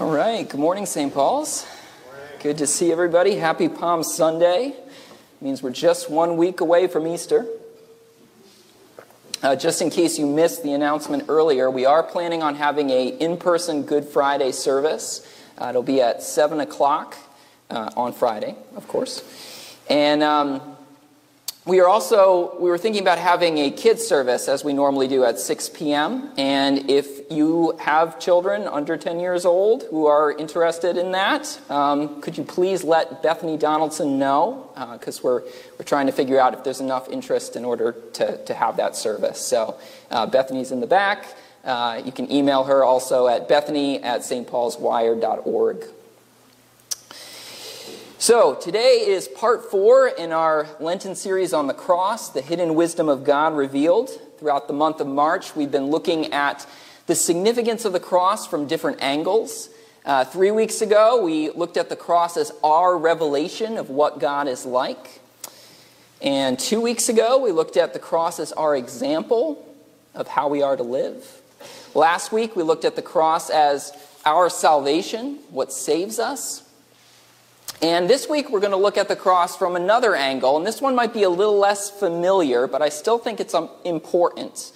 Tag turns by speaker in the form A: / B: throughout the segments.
A: All right. Good morning, St. Paul's. Good to see everybody. Happy Palm Sunday. It means we're just one week away from Easter. Uh, just in case you missed the announcement earlier, we are planning on having a in-person Good Friday service. Uh, it'll be at seven o'clock uh, on Friday, of course, and um, we are also we were thinking about having a kids service as we normally do at 6 p.m. And if you have children under 10 years old who are interested in that, um, could you please let Bethany Donaldson know because uh, we're we're trying to figure out if there's enough interest in order to to have that service. So uh, Bethany's in the back. Uh, you can email her also at bethany at stpaulswire.org. So, today is part four in our Lenten series on the cross, the hidden wisdom of God revealed. Throughout the month of March, we've been looking at the significance of the cross from different angles. Uh, three weeks ago, we looked at the cross as our revelation of what God is like. And two weeks ago, we looked at the cross as our example of how we are to live. Last week, we looked at the cross as our salvation, what saves us. And this week we're going to look at the cross from another angle, and this one might be a little less familiar, but I still think it's important.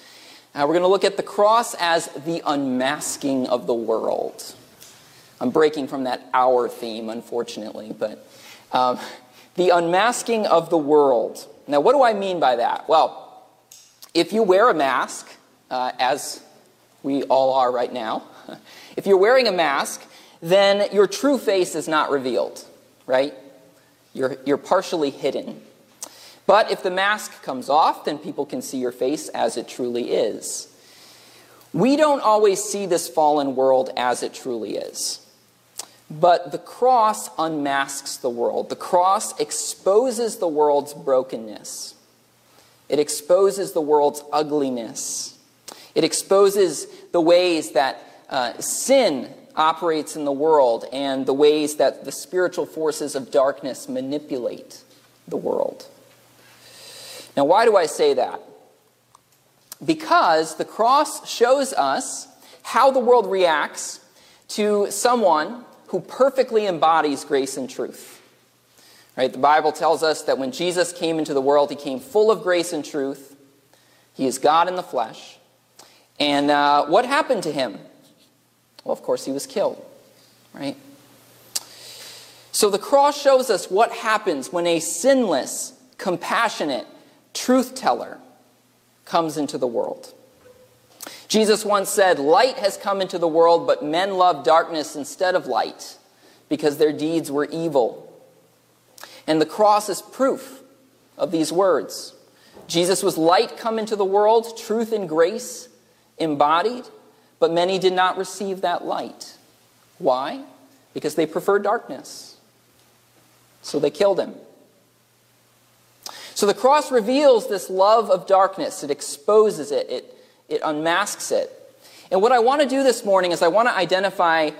A: Uh, we're going to look at the cross as the unmasking of the world. I'm breaking from that hour theme, unfortunately, but um, the unmasking of the world. Now, what do I mean by that? Well, if you wear a mask, uh, as we all are right now, if you're wearing a mask, then your true face is not revealed right? You're, you're partially hidden. But if the mask comes off, then people can see your face as it truly is. We don't always see this fallen world as it truly is. But the cross unmasks the world. The cross exposes the world's brokenness. It exposes the world's ugliness. It exposes the ways that uh, sin operates in the world and the ways that the spiritual forces of darkness manipulate the world. Now, why do I say that? Because the cross shows us how the world reacts to someone who perfectly embodies grace and truth. Right? The Bible tells us that when Jesus came into the world, he came full of grace and truth. He is God in the flesh. And uh, what happened to him? Well, of course, he was killed, right? So the cross shows us what happens when a sinless, compassionate truth teller comes into the world. Jesus once said, Light has come into the world, but men love darkness instead of light because their deeds were evil. And the cross is proof of these words. Jesus was light come into the world, truth and grace embodied. But many did not receive that light. Why? Because they preferred darkness. So they killed him. So the cross reveals this love of darkness. It exposes it, it, it unmasks it. And what I want to do this morning is I want to identify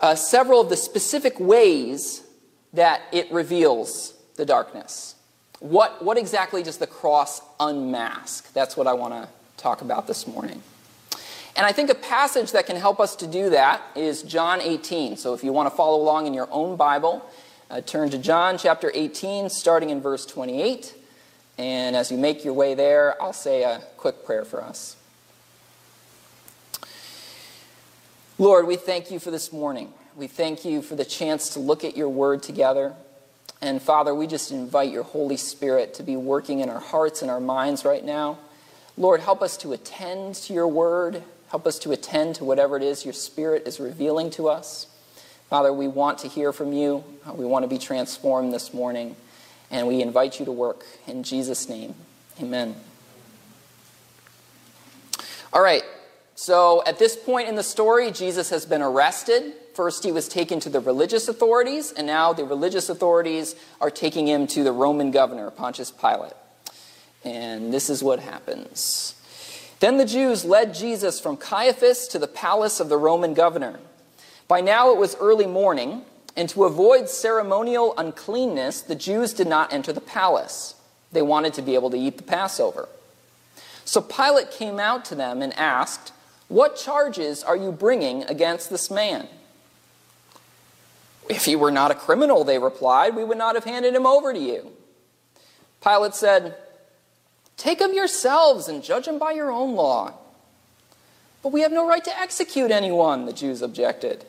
A: uh, several of the specific ways that it reveals the darkness. What, what exactly does the cross unmask? That's what I want to talk about this morning. And I think a passage that can help us to do that is John 18. So if you want to follow along in your own Bible, uh, turn to John chapter 18, starting in verse 28. And as you make your way there, I'll say a quick prayer for us. Lord, we thank you for this morning. We thank you for the chance to look at your word together. And Father, we just invite your Holy Spirit to be working in our hearts and our minds right now. Lord, help us to attend to your word. Help us to attend to whatever it is your Spirit is revealing to us. Father, we want to hear from you. Uh, we want to be transformed this morning. And we invite you to work. In Jesus' name, amen. All right, so at this point in the story, Jesus has been arrested. First, he was taken to the religious authorities, and now the religious authorities are taking him to the Roman governor, Pontius Pilate. And this is what happens. Then the Jews led Jesus from Caiaphas to the palace of the Roman governor. By now it was early morning, and to avoid ceremonial uncleanness, the Jews did not enter the palace. They wanted to be able to eat the Passover. So Pilate came out to them and asked, What charges are you bringing against this man? If he were not a criminal, they replied, we would not have handed him over to you. Pilate said, Take them yourselves and judge them by your own law. But we have no right to execute anyone, the Jews objected.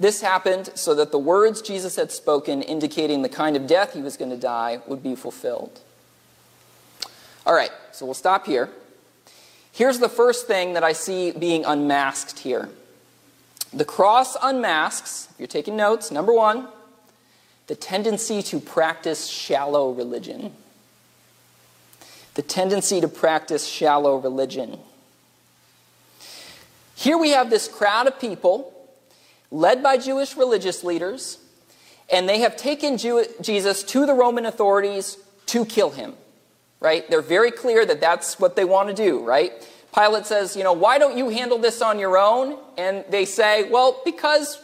A: This happened so that the words Jesus had spoken, indicating the kind of death he was going to die, would be fulfilled. All right, so we'll stop here. Here's the first thing that I see being unmasked here. The cross unmasks, if you're taking notes, number one, the tendency to practice shallow religion. The tendency to practice shallow religion. Here we have this crowd of people led by Jewish religious leaders, and they have taken Jew- Jesus to the Roman authorities to kill him. Right? They're very clear that that's what they want to do, right? Pilate says, you know, why don't you handle this on your own? And they say, well, because,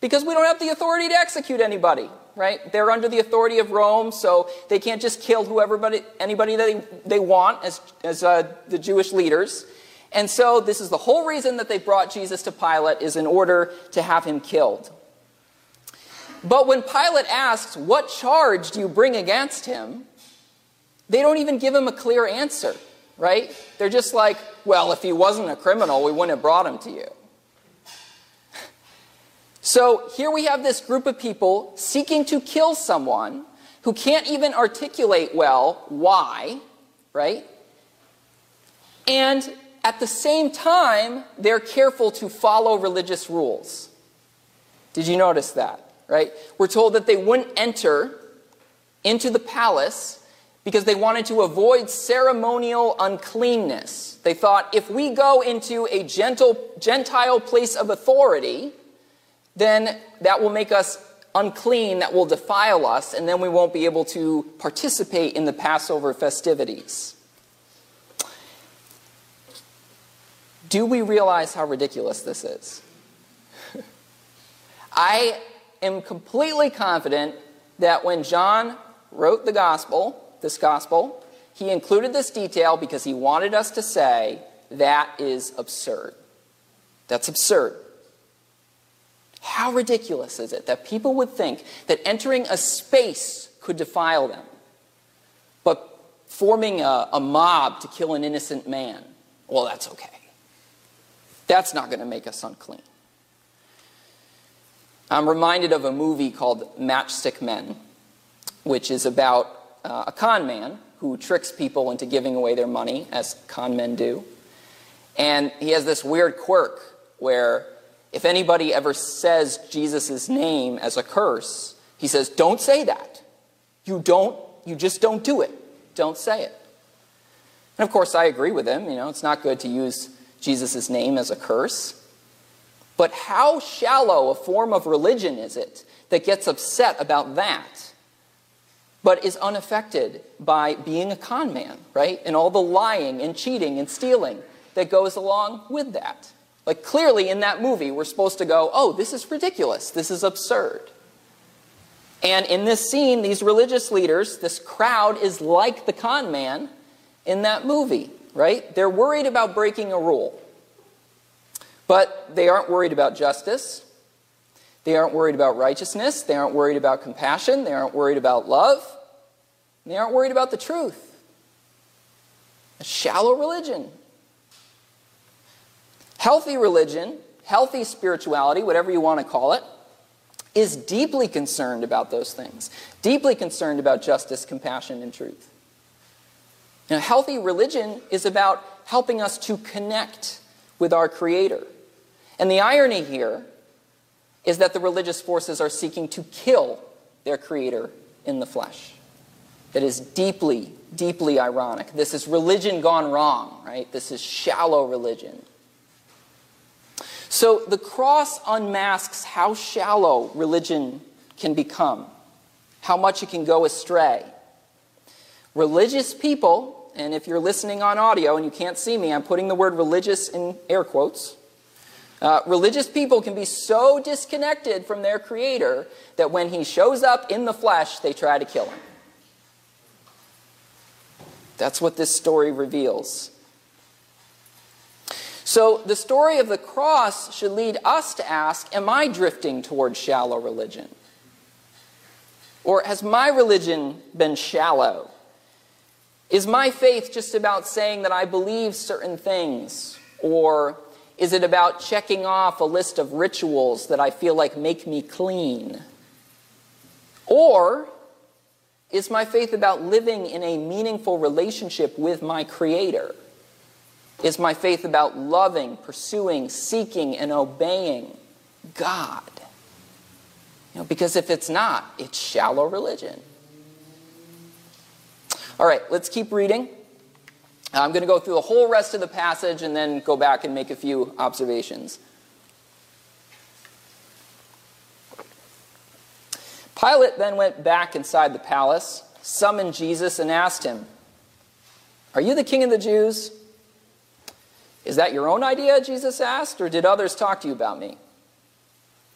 A: because we don't have the authority to execute anybody, right? They're under the authority of Rome, so they can't just kill whoever, anybody that they, they want as, as uh, the Jewish leaders. And so this is the whole reason that they brought Jesus to Pilate is in order to have him killed. But when Pilate asks, what charge do you bring against him? They don't even give him a clear answer right? They're just like, well, if he wasn't a criminal, we wouldn't have brought him to you. So here we have this group of people seeking to kill someone who can't even articulate well why, right? And at the same time, they're careful to follow religious rules. Did you notice that? Right? We're told that they wouldn't enter into the palace because they wanted to avoid ceremonial uncleanness. They thought if we go into a gentle, Gentile place of authority, then that will make us unclean, that will defile us, and then we won't be able to participate in the Passover festivities. Do we realize how ridiculous this is? I am completely confident that when John wrote the gospel, this gospel, he included this detail because he wanted us to say, that is absurd. That's absurd. How ridiculous is it that people would think that entering a space could defile them, but forming a, a mob to kill an innocent man, well, that's okay. That's not going to make us unclean. I'm reminded of a movie called Matchstick Men, which is about uh, a con man who tricks people into giving away their money, as con men do. And he has this weird quirk where if anybody ever says Jesus' name as a curse, he says, Don't say that. You don't, you just don't do it. Don't say it. And of course, I agree with him. You know, it's not good to use Jesus' name as a curse. But how shallow a form of religion is it that gets upset about that? but is unaffected by being a con man, right? And all the lying and cheating and stealing that goes along with that. Like, clearly in that movie, we're supposed to go, oh, this is ridiculous. This is absurd. And in this scene, these religious leaders, this crowd is like the con man in that movie, right? They're worried about breaking a rule. But they aren't worried about justice. They aren't worried about righteousness. They aren't worried about compassion. They aren't worried about love. They aren't worried about the truth. A shallow religion. Healthy religion, healthy spirituality, whatever you want to call it, is deeply concerned about those things, deeply concerned about justice, compassion, and truth. Now, healthy religion is about helping us to connect with our Creator. And the irony here is that the religious forces are seeking to kill their creator in the flesh. That is deeply, deeply ironic. This is religion gone wrong, right? This is shallow religion. So the cross unmasks how shallow religion can become, how much it can go astray. Religious people, and if you're listening on audio and you can't see me, I'm putting the word religious in air quotes. Uh, religious people can be so disconnected from their Creator that when He shows up in the flesh, they try to kill Him. That's what this story reveals. So the story of the cross should lead us to ask Am I drifting towards shallow religion? Or has my religion been shallow? Is my faith just about saying that I believe certain things? Or is it about checking off a list of rituals that I feel like make me clean? Or is my faith about living in a meaningful relationship with my Creator? Is my faith about loving, pursuing, seeking, and obeying God? You know, because if it's not, it's shallow religion. All right, let's keep reading. I'm going to go through the whole rest of the passage and then go back and make a few observations. Pilate then went back inside the palace, summoned Jesus, and asked him, Are you the king of the Jews? Is that your own idea? Jesus asked, or did others talk to you about me?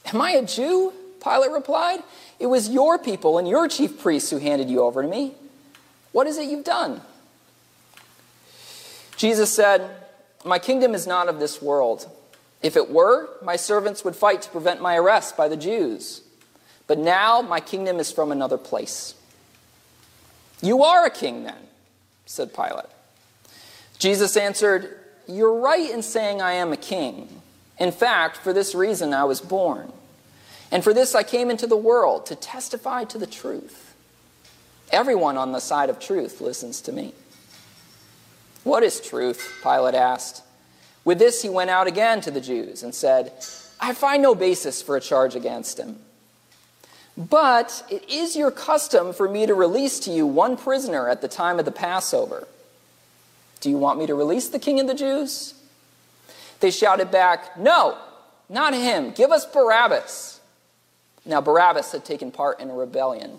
A: Am I a Jew? Pilate replied. It was your people and your chief priests who handed you over to me. What is it you've done? Jesus said, My kingdom is not of this world. If it were, my servants would fight to prevent my arrest by the Jews. But now my kingdom is from another place. You are a king then, said Pilate. Jesus answered, You're right in saying I am a king. In fact, for this reason I was born. And for this I came into the world, to testify to the truth. Everyone on the side of truth listens to me. What is truth? Pilate asked. With this, he went out again to the Jews and said, I find no basis for a charge against him. But it is your custom for me to release to you one prisoner at the time of the Passover. Do you want me to release the king of the Jews? They shouted back, No, not him. Give us Barabbas. Now, Barabbas had taken part in a rebellion.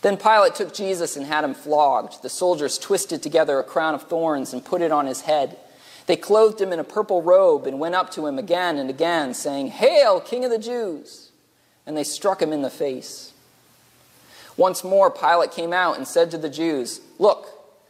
A: Then Pilate took Jesus and had him flogged. The soldiers twisted together a crown of thorns and put it on his head. They clothed him in a purple robe and went up to him again and again, saying, Hail, King of the Jews! And they struck him in the face. Once more, Pilate came out and said to the Jews, Look,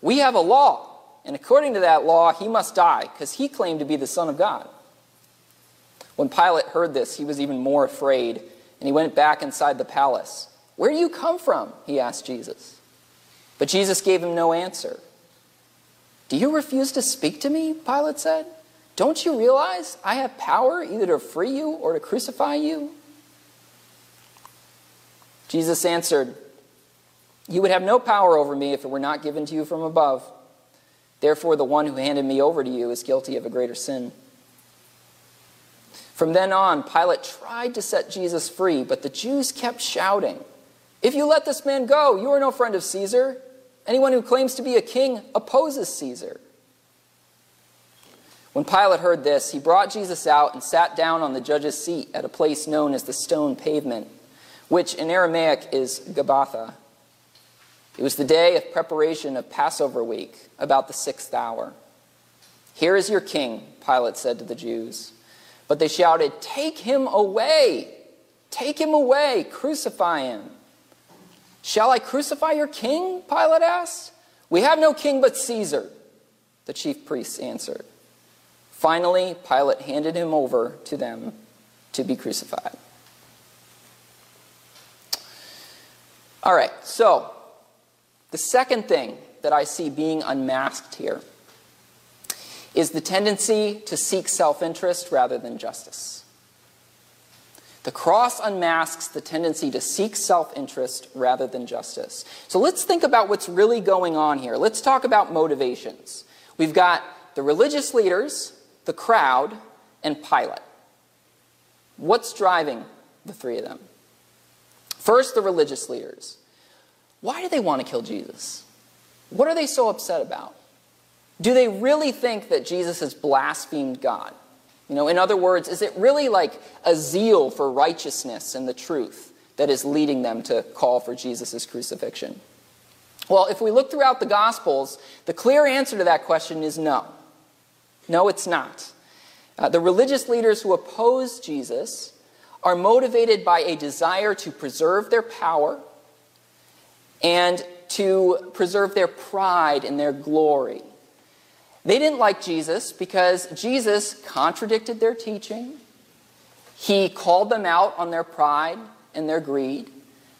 A: We have a law, and according to that law, he must die, because he claimed to be the Son of God. When Pilate heard this, he was even more afraid, and he went back inside the palace. Where do you come from? He asked Jesus. But Jesus gave him no answer. Do you refuse to speak to me? Pilate said. Don't you realize I have power either to free you or to crucify you? Jesus answered, You would have no power over me if it were not given to you from above. Therefore, the one who handed me over to you is guilty of a greater sin. From then on, Pilate tried to set Jesus free, but the Jews kept shouting, if you let this man go, you are no friend of Caesar. Anyone who claims to be a king opposes Caesar. When Pilate heard this, he brought Jesus out and sat down on the judge's seat at a place known as the stone pavement, which in Aramaic is Gabbatha. It was the day of preparation of Passover week, about the sixth hour. Here is your king, Pilate said to the Jews. But they shouted, Take him away! Take him away! Crucify him! Shall I crucify your king? Pilate asked. We have no king but Caesar, the chief priests answered. Finally, Pilate handed him over to them to be crucified. All right, so the second thing that I see being unmasked here is the tendency to seek self interest rather than justice. The cross unmasks the tendency to seek self interest rather than justice. So let's think about what's really going on here. Let's talk about motivations. We've got the religious leaders, the crowd, and Pilate. What's driving the three of them? First, the religious leaders. Why do they want to kill Jesus? What are they so upset about? Do they really think that Jesus has blasphemed God? You know, in other words, is it really like a zeal for righteousness and the truth that is leading them to call for Jesus' crucifixion? Well, if we look throughout the Gospels, the clear answer to that question is no. No, it's not. Uh, the religious leaders who oppose Jesus are motivated by a desire to preserve their power and to preserve their pride and their glory. They didn't like Jesus because Jesus contradicted their teaching. He called them out on their pride and their greed.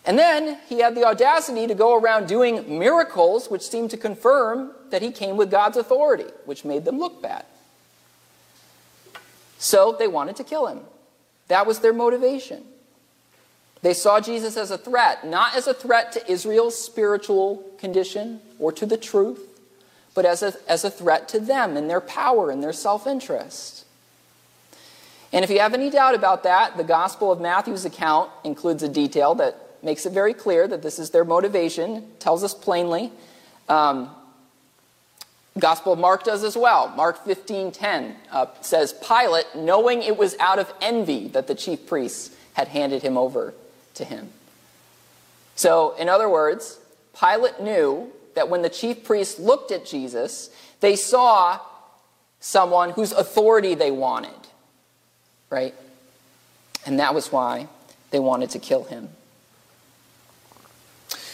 A: And then he had the audacity to go around doing miracles which seemed to confirm that he came with God's authority, which made them look bad. So they wanted to kill him. That was their motivation. They saw Jesus as a threat, not as a threat to Israel's spiritual condition or to the truth, but as a, as a threat to them and their power and their self interest. And if you have any doubt about that, the Gospel of Matthew's account includes a detail that makes it very clear that this is their motivation, tells us plainly. Um, Gospel of Mark does as well. Mark 15:10 uh, says Pilate, knowing it was out of envy that the chief priests had handed him over to him. So, in other words, Pilate knew that when the chief priests looked at Jesus, they saw someone whose authority they wanted. Right? And that was why they wanted to kill him.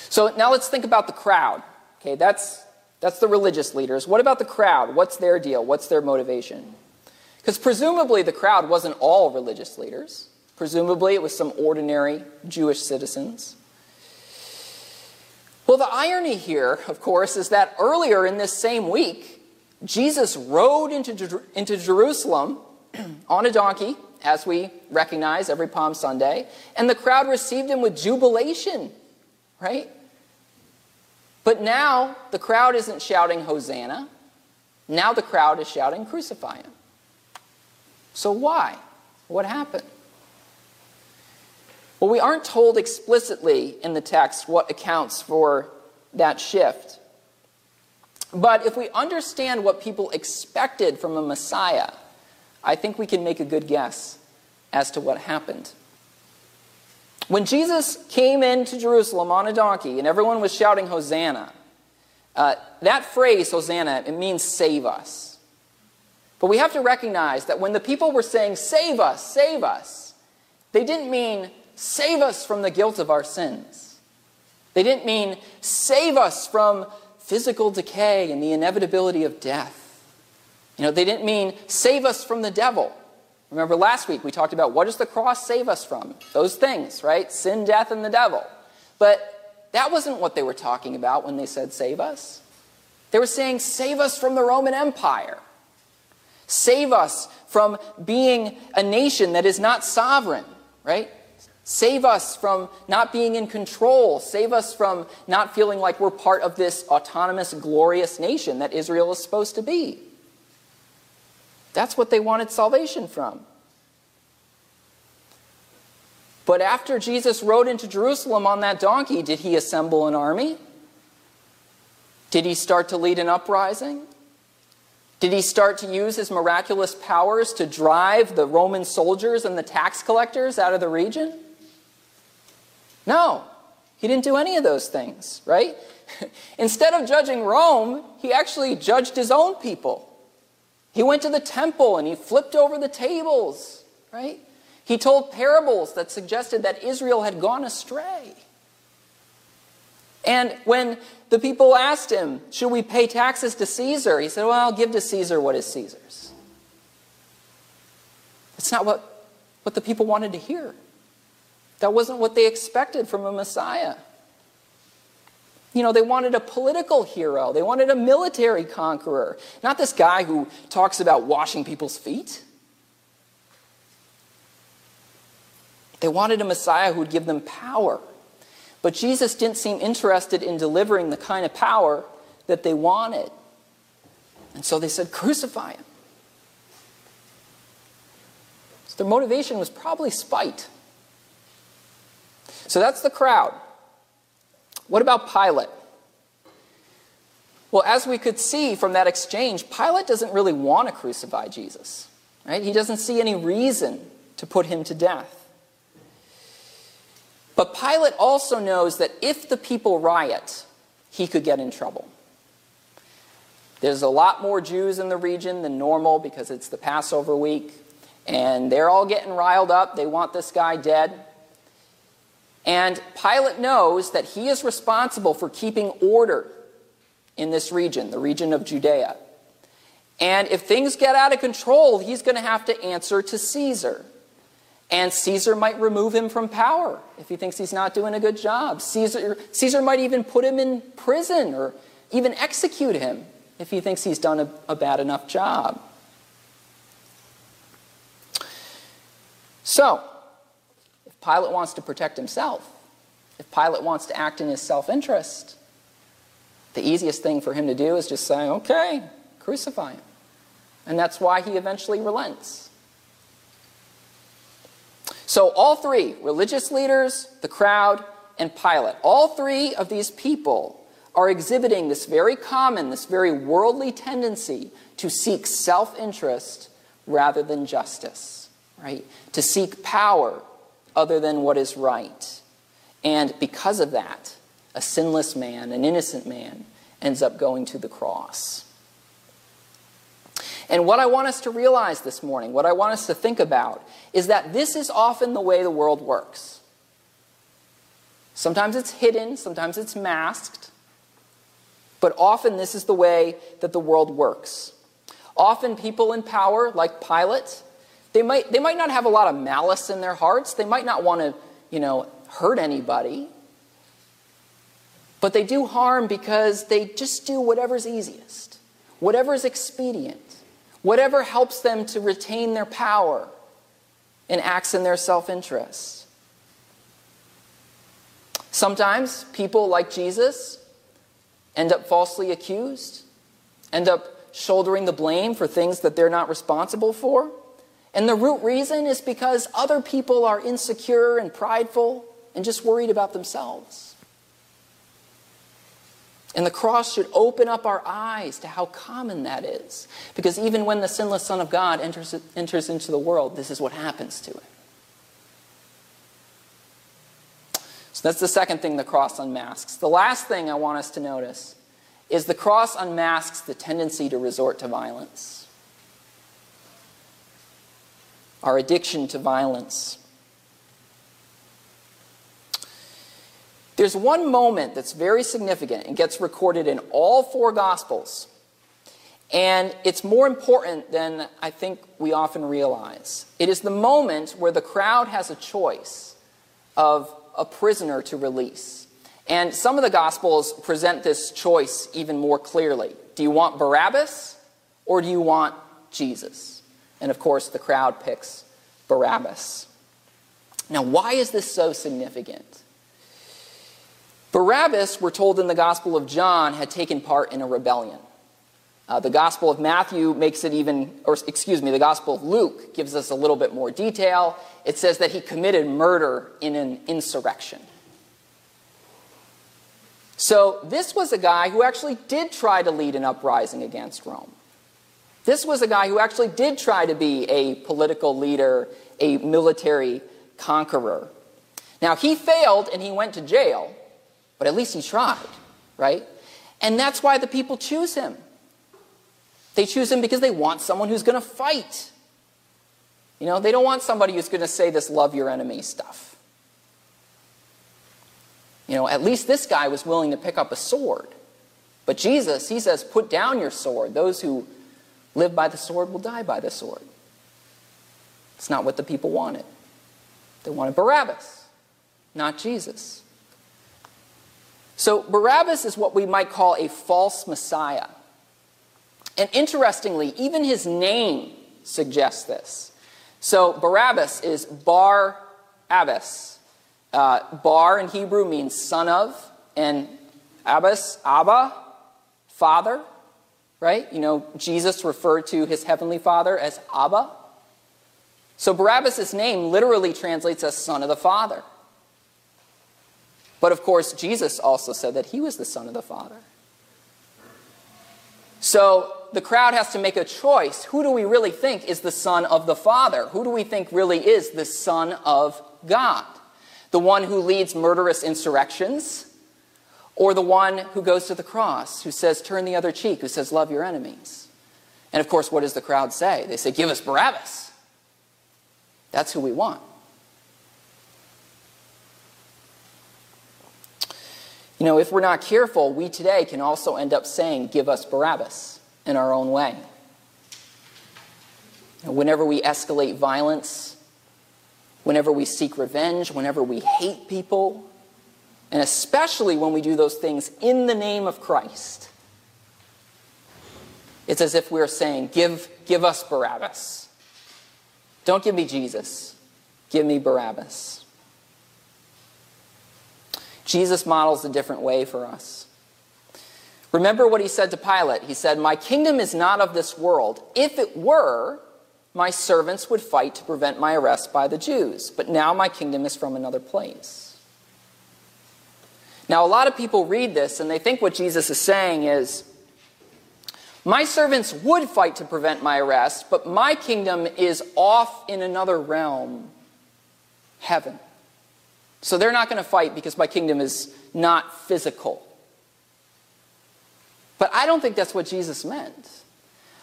A: So now let's think about the crowd. Okay, that's that's the religious leaders. What about the crowd? What's their deal? What's their motivation? Because presumably the crowd wasn't all religious leaders. Presumably it was some ordinary Jewish citizens. Well, the irony here, of course, is that earlier in this same week, Jesus rode into, into Jerusalem on a donkey, as we recognize every Palm Sunday, and the crowd received him with jubilation, right? But now the crowd isn't shouting Hosanna. Now the crowd is shouting Crucify him. So why? What happened? Well, we aren't told explicitly in the text what accounts for that shift. But if we understand what people expected from a Messiah, I think we can make a good guess as to what happened. When Jesus came into Jerusalem on a donkey and everyone was shouting Hosanna, uh, that phrase, Hosanna, it means save us. But we have to recognize that when the people were saying, save us, save us, they didn't mean save us from the guilt of our sins. They didn't mean save us from physical decay and the inevitability of death. You know, they didn't mean save us from the devil. Remember last week we talked about what does the cross save us from? Those things, right? Sin, death, and the devil. But that wasn't what they were talking about when they said save us. They were saying save us from the Roman Empire. Save us from being a nation that is not sovereign, right? Save us from not being in control. Save us from not feeling like we're part of this autonomous, glorious nation that Israel is supposed to be. That's what they wanted salvation from. But after Jesus rode into Jerusalem on that donkey, did he assemble an army? Did he start to lead an uprising? Did he start to use his miraculous powers to drive the Roman soldiers and the tax collectors out of the region? No, he didn't do any of those things, right? Instead of judging Rome, he actually judged his own people. He went to the temple and he flipped over the tables, right? He told parables that suggested that Israel had gone astray. And when the people asked him, Should we pay taxes to Caesar? He said, Well, I'll give to Caesar what is Caesar's. It's not what, what the people wanted to hear. That wasn't what they expected from a Messiah. You know, they wanted a political hero. They wanted a military conqueror. Not this guy who talks about washing people's feet. They wanted a Messiah who would give them power. But Jesus didn't seem interested in delivering the kind of power that they wanted. And so they said, Crucify him. So their motivation was probably spite. So that's the crowd. What about Pilate? Well, as we could see from that exchange, Pilate doesn't really want to crucify Jesus. Right? He doesn't see any reason to put him to death. But Pilate also knows that if the people riot, he could get in trouble. There's a lot more Jews in the region than normal because it's the Passover week, and they're all getting riled up. They want this guy dead. And Pilate knows that he is responsible for keeping order in this region, the region of Judea. And if things get out of control, he's going to have to answer to Caesar. And Caesar might remove him from power if he thinks he's not doing a good job. Caesar, Caesar might even put him in prison or even execute him if he thinks he's done a, a bad enough job. So, Pilate wants to protect himself, if Pilate wants to act in his self interest, the easiest thing for him to do is just say, okay, crucify him. And that's why he eventually relents. So, all three religious leaders, the crowd, and Pilate all three of these people are exhibiting this very common, this very worldly tendency to seek self interest rather than justice, right? To seek power other than what is right. And because of that, a sinless man, an innocent man, ends up going to the cross. And what I want us to realize this morning, what I want us to think about, is that this is often the way the world works. Sometimes it's hidden, sometimes it's masked, but often this is the way that the world works. Often people in power, like Pilate, they might, they might not have a lot of malice in their hearts. They might not want to, you know, hurt anybody. But they do harm because they just do whatever's easiest, whatever's expedient, whatever helps them to retain their power and acts in their self interest. Sometimes people like Jesus end up falsely accused, end up shouldering the blame for things that they're not responsible for. And the root reason is because other people are insecure and prideful and just worried about themselves. And the cross should open up our eyes to how common that is. Because even when the sinless Son of God enters, enters into the world, this is what happens to him. So that's the second thing the cross unmasks. The last thing I want us to notice is the cross unmasks the tendency to resort to violence, our addiction to violence. There's one moment that's very significant and gets recorded in all four Gospels. And it's more important than I think we often realize. It is the moment where the crowd has a choice of a prisoner to release. And some of the Gospels present this choice even more clearly. Do you want Barabbas or do you want Jesus? And of course, the crowd picks Barabbas. Now, why is this so significant? Barabbas, we're told in the Gospel of John, had taken part in a rebellion. Uh, the Gospel of Matthew makes it even, or excuse me, the Gospel of Luke gives us a little bit more detail. It says that he committed murder in an insurrection. So, this was a guy who actually did try to lead an uprising against Rome. This was a guy who actually did try to be a political leader, a military conqueror. Now, he failed and he went to jail, but at least he tried, right? And that's why the people choose him. They choose him because they want someone who's going to fight. You know, they don't want somebody who's going to say this love your enemy stuff. You know, at least this guy was willing to pick up a sword. But Jesus, he says, put down your sword. Those who live by the sword will die by the sword. It's not what the people wanted. They wanted Barabbas, not Jesus. So Barabbas is what we might call a false Messiah. And interestingly, even his name suggests this. So Barabbas is Bar Abbas. Uh, bar in Hebrew means son of, and Abbas, Abba, father, right? You know, Jesus referred to his heavenly father as Abba. So Barabbas' name literally translates as son of the father. But of course, Jesus also said that he was the Son of the Father. So the crowd has to make a choice. Who do we really think is the Son of the Father? Who do we think really is the Son of God? The one who leads murderous insurrections? Or the one who goes to the cross, who says, turn the other cheek, who says, love your enemies? And of course, what does the crowd say? They say, give us Barabbas. That's who we want. You know, if we're not careful, we today can also end up saying, give us Barabbas in our own way. Whenever we escalate violence, whenever we seek revenge, whenever we hate people, and especially when we do those things in the name of Christ, it's as if we're saying, Give, give us Barabbas. Don't give me Jesus, give me Barabbas. Jesus models a different way for us. Remember what he said to Pilate. He said, My kingdom is not of this world. If it were, my servants would fight to prevent my arrest by the Jews. But now my kingdom is from another place. Now, a lot of people read this and they think what Jesus is saying is, My servants would fight to prevent my arrest, but my kingdom is off in another realm, heaven. So they're not going to fight because my kingdom is not physical. But I don't think that's what Jesus meant.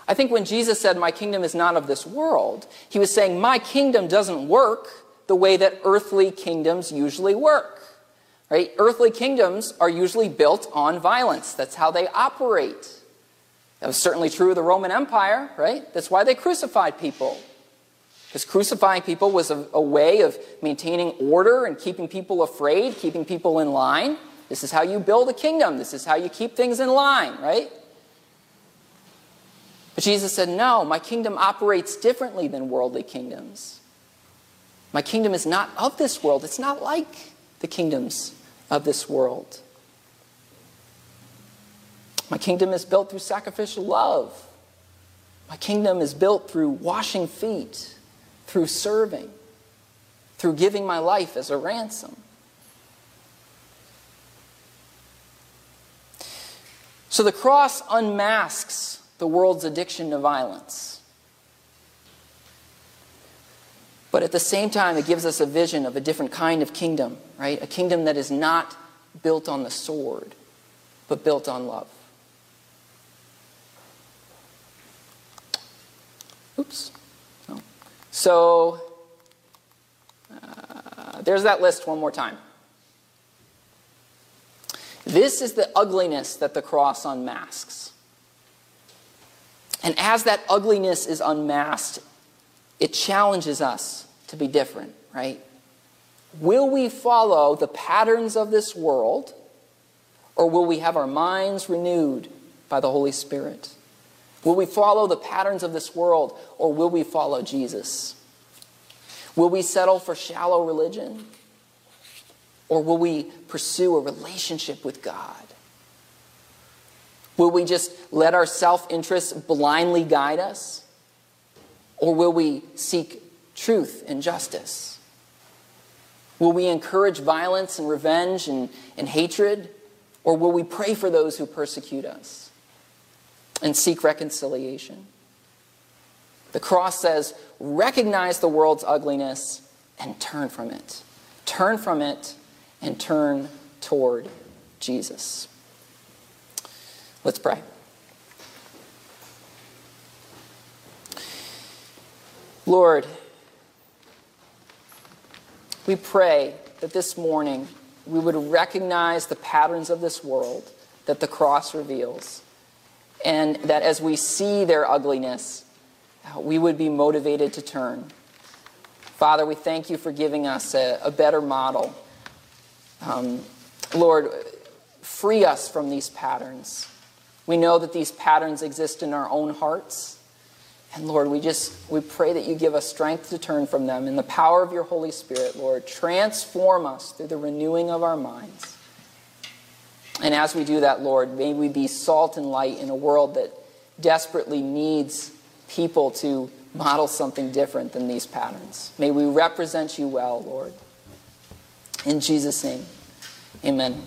A: I think when Jesus said, My kingdom is not of this world, he was saying, My kingdom doesn't work the way that earthly kingdoms usually work. Right? Earthly kingdoms are usually built on violence. That's how they operate. That was certainly true of the Roman Empire, right? That's why they crucified people. Because crucifying people was a, a way of maintaining order and keeping people afraid, keeping people in line. This is how you build a kingdom. This is how you keep things in line, right? But Jesus said, No, my kingdom operates differently than worldly kingdoms. My kingdom is not of this world. It's not like the kingdoms of this world. My kingdom is built through sacrificial love. My kingdom is built through washing feet, through serving, through giving my life as a ransom. So the cross unmasks the world's addiction to violence. But at the same time, it gives us a vision of a different kind of kingdom, right? A kingdom that is not built on the sword, but built on love. Oops. Oh. So, uh, there's that list one more time. This is the ugliness that the cross unmasks. And as that ugliness is unmasked, it challenges us to be different, right? Will we follow the patterns of this world, or will we have our minds renewed by the Holy Spirit? Will we follow the patterns of this world, or will we follow Jesus? Will we settle for shallow religion? Or will we pursue a relationship with God? Will we just let our self interest blindly guide us? Or will we seek truth and justice? Will we encourage violence and revenge and, and hatred? Or will we pray for those who persecute us and seek reconciliation? The cross says, recognize the world's ugliness and turn from it. Turn from it and turn toward Jesus. Let's pray. Lord, we pray that this morning we would recognize the patterns of this world that the cross reveals, and that as we see their ugliness, we would be motivated to turn. Father, we thank you for giving us a, a better model um, Lord, free us from these patterns. We know that these patterns exist in our own hearts. And Lord, we just we pray that you give us strength to turn from them in the power of your Holy Spirit, Lord. Transform us through the renewing of our minds. And as we do that, Lord, may we be salt and light in a world that desperately needs people to model something different than these patterns. May we represent you well, Lord. In Jesus' name, amen.